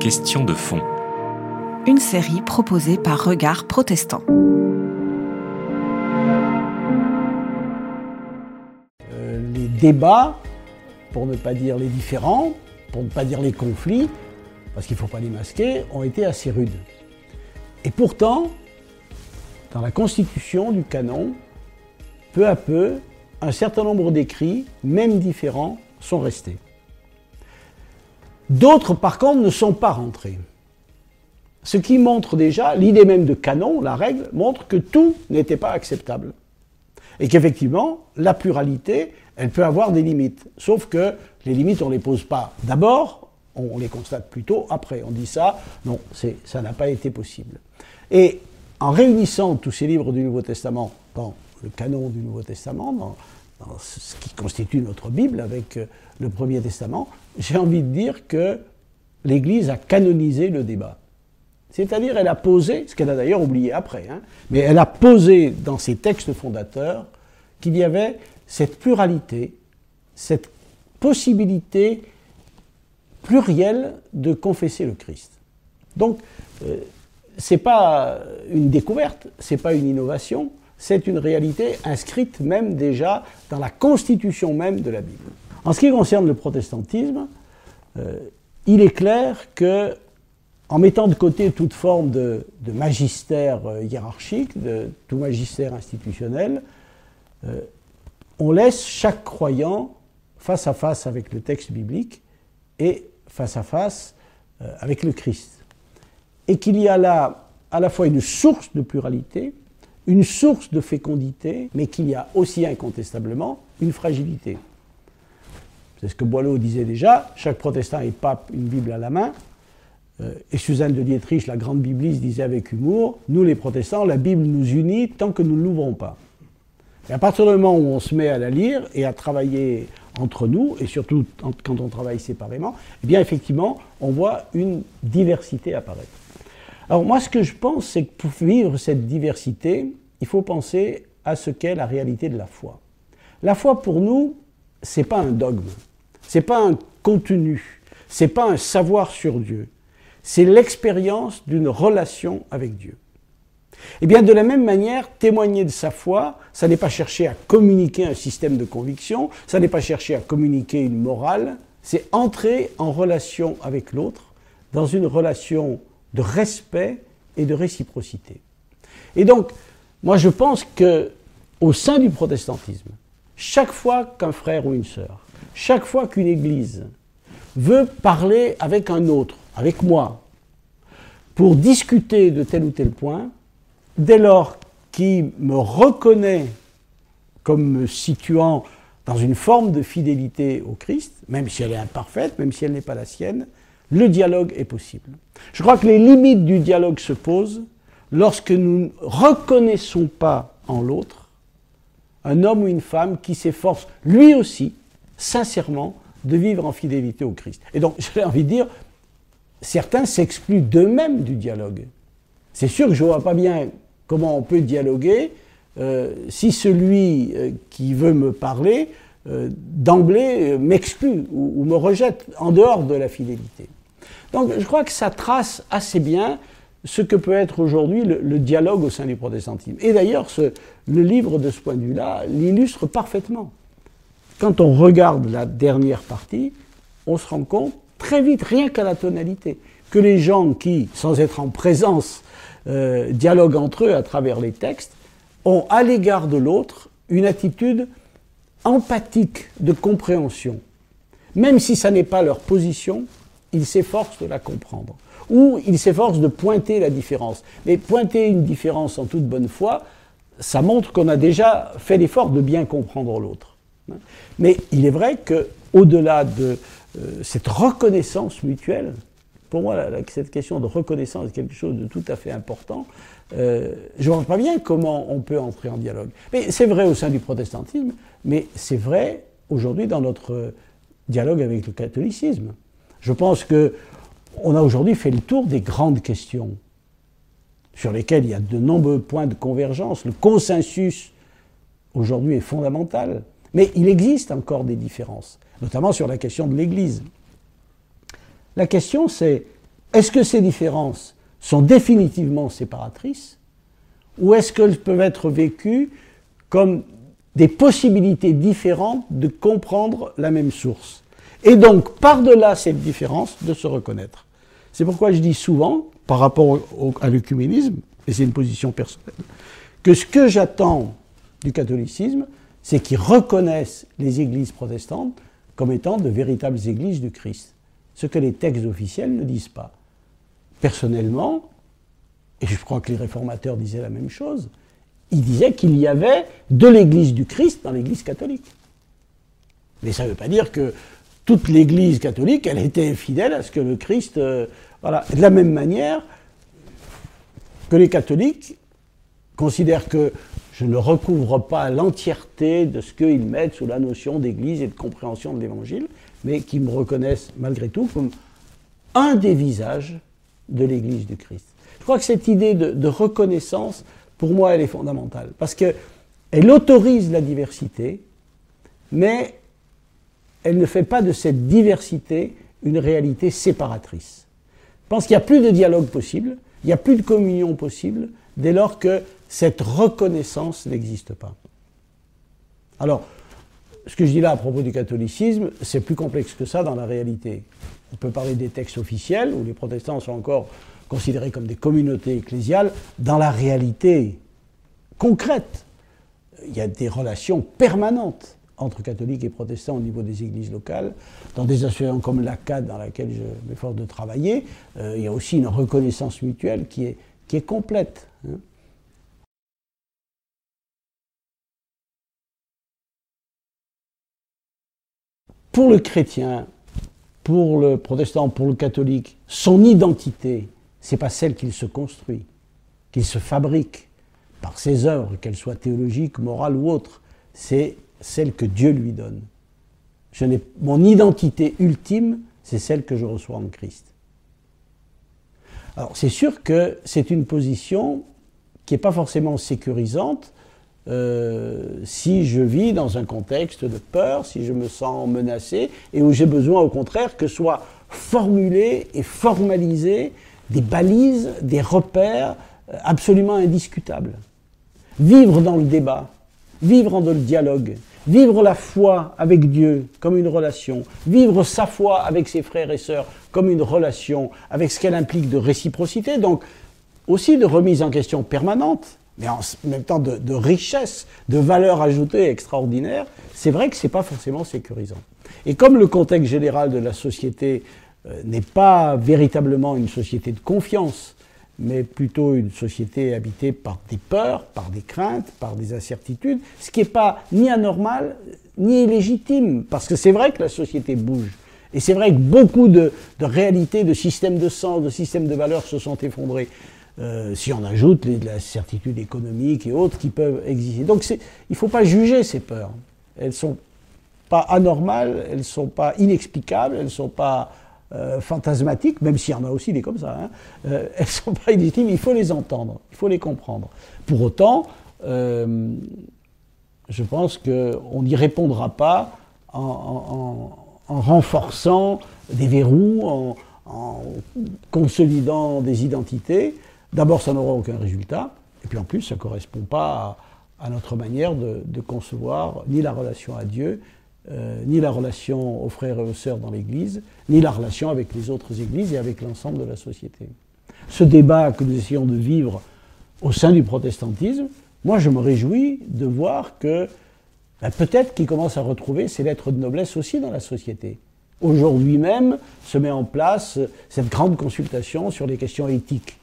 Question de fond. Une série proposée par Regard Protestant. Euh, les débats, pour ne pas dire les différends, pour ne pas dire les conflits, parce qu'il ne faut pas les masquer, ont été assez rudes. Et pourtant, dans la constitution du canon, peu à peu, un certain nombre d'écrits, même différents, sont restés. D'autres, par contre, ne sont pas rentrés. Ce qui montre déjà, l'idée même de canon, la règle, montre que tout n'était pas acceptable. Et qu'effectivement, la pluralité, elle peut avoir des limites. Sauf que les limites, on ne les pose pas d'abord, on les constate plutôt après. On dit ça, non, ça n'a pas été possible. Et en réunissant tous ces livres du Nouveau Testament dans le canon du Nouveau Testament, ce qui constitue notre Bible avec euh, le Premier Testament, j'ai envie de dire que l'Église a canonisé le débat. C'est-à-dire, elle a posé, ce qu'elle a d'ailleurs oublié après, hein, mais elle a posé dans ses textes fondateurs qu'il y avait cette pluralité, cette possibilité plurielle de confesser le Christ. Donc, euh, ce n'est pas une découverte, ce n'est pas une innovation, c'est une réalité inscrite même déjà dans la constitution même de la Bible. En ce qui concerne le protestantisme, euh, il est clair que, en mettant de côté toute forme de, magistère euh, hiérarchique, de tout magistère institutionnel, euh, on laisse chaque croyant face à face avec le texte biblique et face à face avec le Christ et qu'il y a là à la fois une source de pluralité, une source de fécondité, mais qu'il y a aussi incontestablement une fragilité. C'est ce que Boileau disait déjà, chaque protestant est pape, une Bible à la main. Euh, et Suzanne de Dietrich, la grande bibliste, disait avec humour, nous les protestants, la Bible nous unit tant que nous ne l'ouvrons pas. Et à partir du moment où on se met à la lire et à travailler entre nous, et surtout quand on travaille séparément, eh bien effectivement, on voit une diversité apparaître. Alors moi, ce que je pense, c'est que pour vivre cette diversité, il faut penser à ce qu'est la réalité de la foi. La foi, pour nous, c'est pas un dogme, c'est pas un contenu, c'est pas un savoir sur Dieu, c'est l'expérience d'une relation avec Dieu. Eh bien, de la même manière, témoigner de sa foi, ça n'est pas chercher à communiquer un système de conviction, ça n'est pas chercher à communiquer une morale, c'est entrer en relation avec l'autre, dans une relation de respect et de réciprocité. Et donc, moi je pense que au sein du protestantisme, chaque fois qu'un frère ou une sœur, chaque fois qu'une église veut parler avec un autre, avec moi, pour discuter de tel ou tel point, dès lors qu'il me reconnaît comme me situant dans une forme de fidélité au Christ, même si elle est imparfaite, même si elle n'est pas la sienne, le dialogue est possible. Je crois que les limites du dialogue se posent lorsque nous ne reconnaissons pas en l'autre un homme ou une femme qui s'efforce lui aussi, sincèrement, de vivre en fidélité au Christ. Et donc, j'ai envie de dire, certains s'excluent d'eux-mêmes du dialogue. C'est sûr que je ne vois pas bien comment on peut dialoguer euh, si celui euh, qui veut me parler euh, d'emblée m'exclut ou, me rejette en dehors de la fidélité. Donc je crois que ça trace assez bien ce que peut être aujourd'hui le, dialogue au sein du protestantisme. Et d'ailleurs, le livre de ce point de vue-là l'illustre parfaitement. Quand on regarde la dernière partie, on se rend compte très vite, rien qu'à la tonalité, que les gens qui, sans être en présence, euh, dialoguent entre eux à travers les textes, ont à l'égard de l'autre une attitude empathique de compréhension. Même si ça n'est pas leur position, il s'efforce de la comprendre. Ou il s'efforce de pointer la différence. Mais pointer une différence en toute bonne foi, ça montre qu'on a déjà fait l'effort de bien comprendre l'autre. Mais il est vrai que, au-delà de euh, cette reconnaissance mutuelle, pour moi, cette question de reconnaissance est quelque chose de tout à fait important. Euh, je ne vois pas bien comment on peut entrer en dialogue. Mais c'est vrai au sein du protestantisme, mais c'est vrai aujourd'hui dans notre dialogue avec le catholicisme. Je pense que on a aujourd'hui fait le tour des grandes questions sur lesquelles il y a de nombreux points de convergence. Le consensus aujourd'hui est fondamental, mais il existe encore des différences, notamment sur la question de l'Église. La question c'est, est-ce que ces différences sont définitivement séparatrices ou est-ce qu'elles peuvent être vécues comme des possibilités différentes de comprendre la même source? Et donc, par-delà cette différence, de se reconnaître. C'est pourquoi je dis souvent, par rapport à l'œcuménisme, et c'est une position personnelle, que ce que j'attends du catholicisme, c'est qu'ils reconnaissent les églises protestantes comme étant de véritables églises du Christ. Ce que les textes officiels ne disent pas. Personnellement, et je crois que les réformateurs disaient la même chose, ils disaient qu'il y avait de l'église du Christ dans l'église catholique. Mais ça ne veut pas dire que toute l'église catholique, elle était fidèle à ce que le Christ. Voilà. De la même manière que les catholiques considèrent que je ne recouvre pas l'entièreté de ce qu'ils mettent sous la notion d'église et de compréhension de l'évangile, mais qui me reconnaissent malgré tout comme un des visages de l'église du Christ. Je crois que cette idée de, reconnaissance, pour moi, elle est fondamentale, parce qu'elle autorise la diversité, mais elle ne fait pas de cette diversité une réalité séparatrice. Je pense qu'il n'y a plus de dialogue possible, il n'y a plus de communion possible, dès lors que cette reconnaissance n'existe pas. Alors, ce que je dis là à propos du catholicisme, c'est plus complexe que ça dans la réalité. On peut parler des textes officiels, où les protestants sont encore considérés comme des communautés ecclésiales. Dans la réalité concrète, il y a des relations permanentes entre catholiques et protestants au niveau des églises locales. Dans des associations comme la CAD, dans laquelle je m'efforce de travailler, euh, il y a aussi une reconnaissance mutuelle qui est, qui est complète. Hein. pour le chrétien, pour le protestant, pour le catholique, son identité, c'est pas celle qu'il se construit, qu'il se fabrique par ses œuvres, qu'elles soient théologiques, morales ou autres, c'est celle que Dieu lui donne. Je mon identité ultime, c'est celle que je reçois en Christ. Alors c'est sûr que c'est une position qui n'est pas forcément sécurisante, euh, si je vis dans un contexte de peur, si je me sens menacé, et où j'ai besoin au contraire que soient formulées et formalisées des balises, des repères euh, absolument indiscutables. Vivre dans le débat, vivre dans le dialogue, vivre la foi avec Dieu comme une relation, vivre sa foi avec ses frères et sœurs comme une relation, avec ce qu'elle implique de réciprocité, donc aussi de remise en question permanente, mais en même temps de, richesse, de valeur ajoutée extraordinaire, c'est vrai que ce n'est pas forcément sécurisant. Et comme le contexte général de la société euh, n'est pas véritablement une société de confiance, mais plutôt une société habitée par des peurs, par des craintes, par des incertitudes, ce qui n'est pas ni anormal, ni illégitime, parce que c'est vrai que la société bouge. Et c'est vrai que beaucoup de, réalités, de systèmes de sens, de systèmes de valeurs se sont effondrés. Euh, si on ajoute les, la certitude économique et autres qui peuvent exister. Donc il ne faut pas juger ces peurs. Elles ne sont pas anormales, elles ne sont pas inexplicables, elles ne sont pas euh, fantasmatiques, même s'il y en a aussi des comme ça. Hein. Euh, elles ne sont pas illégitimes, il faut les entendre, il faut les comprendre. Pour autant, je pense qu'on n'y répondra pas en, renforçant des verrous, en consolidant des identités. D'abord, ça n'aura aucun résultat, et puis en plus, ça ne correspond pas à, notre manière de, concevoir ni la relation à Dieu, euh, ni la relation aux frères et aux sœurs dans l'Église, ni la relation avec les autres Églises et avec l'ensemble de la société. Ce débat que nous essayons de vivre au sein du protestantisme, moi je me réjouis de voir que ben, peut-être qu'il commence à retrouver ses lettres de noblesse aussi dans la société. Aujourd'hui même se met en place cette grande consultation sur les questions éthiques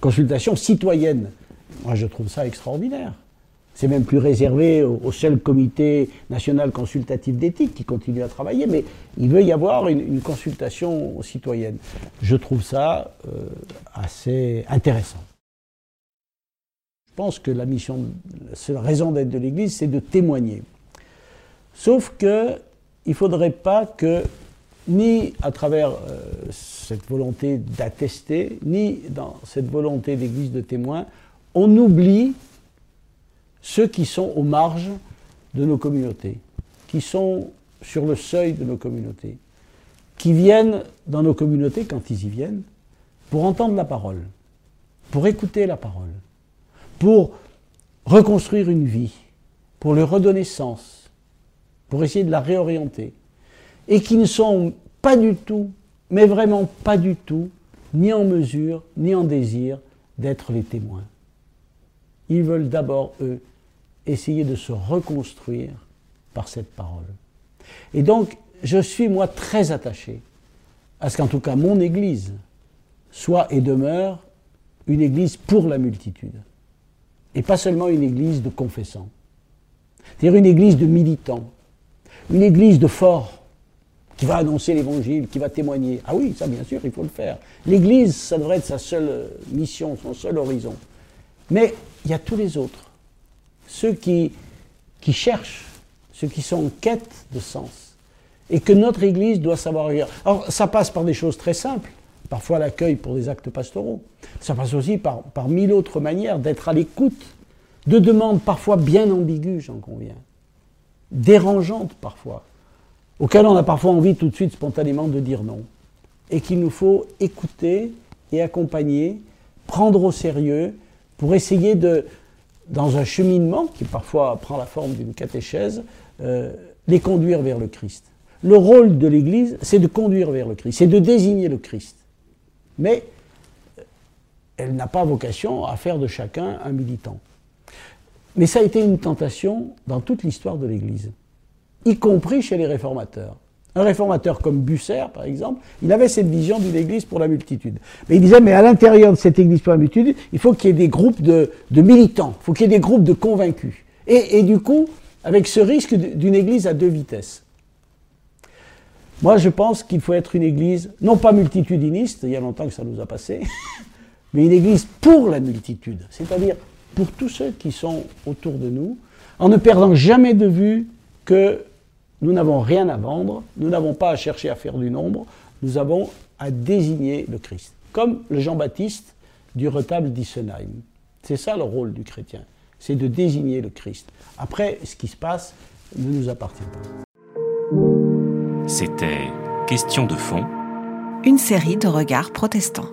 consultation citoyenne. Moi, je trouve ça extraordinaire. C'est même plus réservé au, seul comité national consultatif d'éthique qui continue à travailler, mais il veut y avoir une, consultation citoyenne. Je trouve ça euh, assez intéressant. Je pense que la mission, la raison d'être de l'Église, c'est de témoigner. Sauf que il ne faudrait pas que ni à travers euh, cette volonté d'attester, ni dans cette volonté d'Église de témoins, on oublie ceux qui sont aux marges de nos communautés, qui sont sur le seuil de nos communautés, qui viennent dans nos communautés, quand ils y viennent, pour entendre la parole, pour écouter la parole, pour reconstruire une vie, pour lui redonner sens, pour essayer de la réorienter, et qui ne sont pas du tout, mais vraiment pas du tout, ni en mesure, ni en désir d'être les témoins. Ils veulent d'abord, eux, essayer de se reconstruire par cette parole. Et donc, je suis, moi, très attaché à ce qu'en tout cas mon Église soit et demeure une Église pour la multitude. Et pas seulement une Église de confessants. C'est-à-dire une Église de militants, une Église de forts, qui va annoncer l'Évangile, qui va témoigner. Ah oui, ça bien sûr, il faut le faire. L'Église, ça devrait être sa seule mission, son seul horizon. Mais il y a tous les autres, ceux qui, qui cherchent, ceux qui sont en quête de sens, et que notre Église doit savoir regarder. Alors, ça passe par des choses très simples, parfois l'accueil pour des actes pastoraux. Ça passe aussi par, par mille autres manières d'être à l'écoute de demandes parfois bien ambiguës, j'en conviens, dérangeantes parfois, auxquelles on a parfois envie tout de suite spontanément de dire non, et qu'il nous faut écouter et accompagner, prendre au sérieux, pour essayer de, dans un cheminement qui parfois prend la forme d'une catéchèse, euh, les conduire vers le Christ. Le rôle de l'Église, c'est de conduire vers le Christ, c'est de désigner le Christ. Mais euh, elle n'a pas vocation à faire de chacun un militant. Mais ça a été une tentation dans toute l'histoire de l'Église, y compris chez les réformateurs. Un réformateur comme Busser, par exemple, il avait cette vision d'une église pour la multitude. Mais il disait, mais à l'intérieur de cette église pour la multitude, il faut qu'il y ait des groupes de, militants, il faut qu'il y ait des groupes de convaincus. Et, du coup, avec ce risque d'une église à deux vitesses. Moi, je pense qu'il faut être une église, non pas multitudiniste, il y a longtemps que ça nous a passé, mais une église pour la multitude, c'est-à-dire pour tous ceux qui sont autour de nous, en ne perdant jamais de vue que nous n'avons rien à vendre, nous n'avons pas à chercher à faire du nombre, nous avons à désigner le Christ. Comme le Jean-Baptiste du retable d'Issenheim. C'est ça le rôle du chrétien, c'est de désigner le Christ. Après, ce qui se passe ne nous appartient pas. C'était Question de fond. Une série de regards protestants.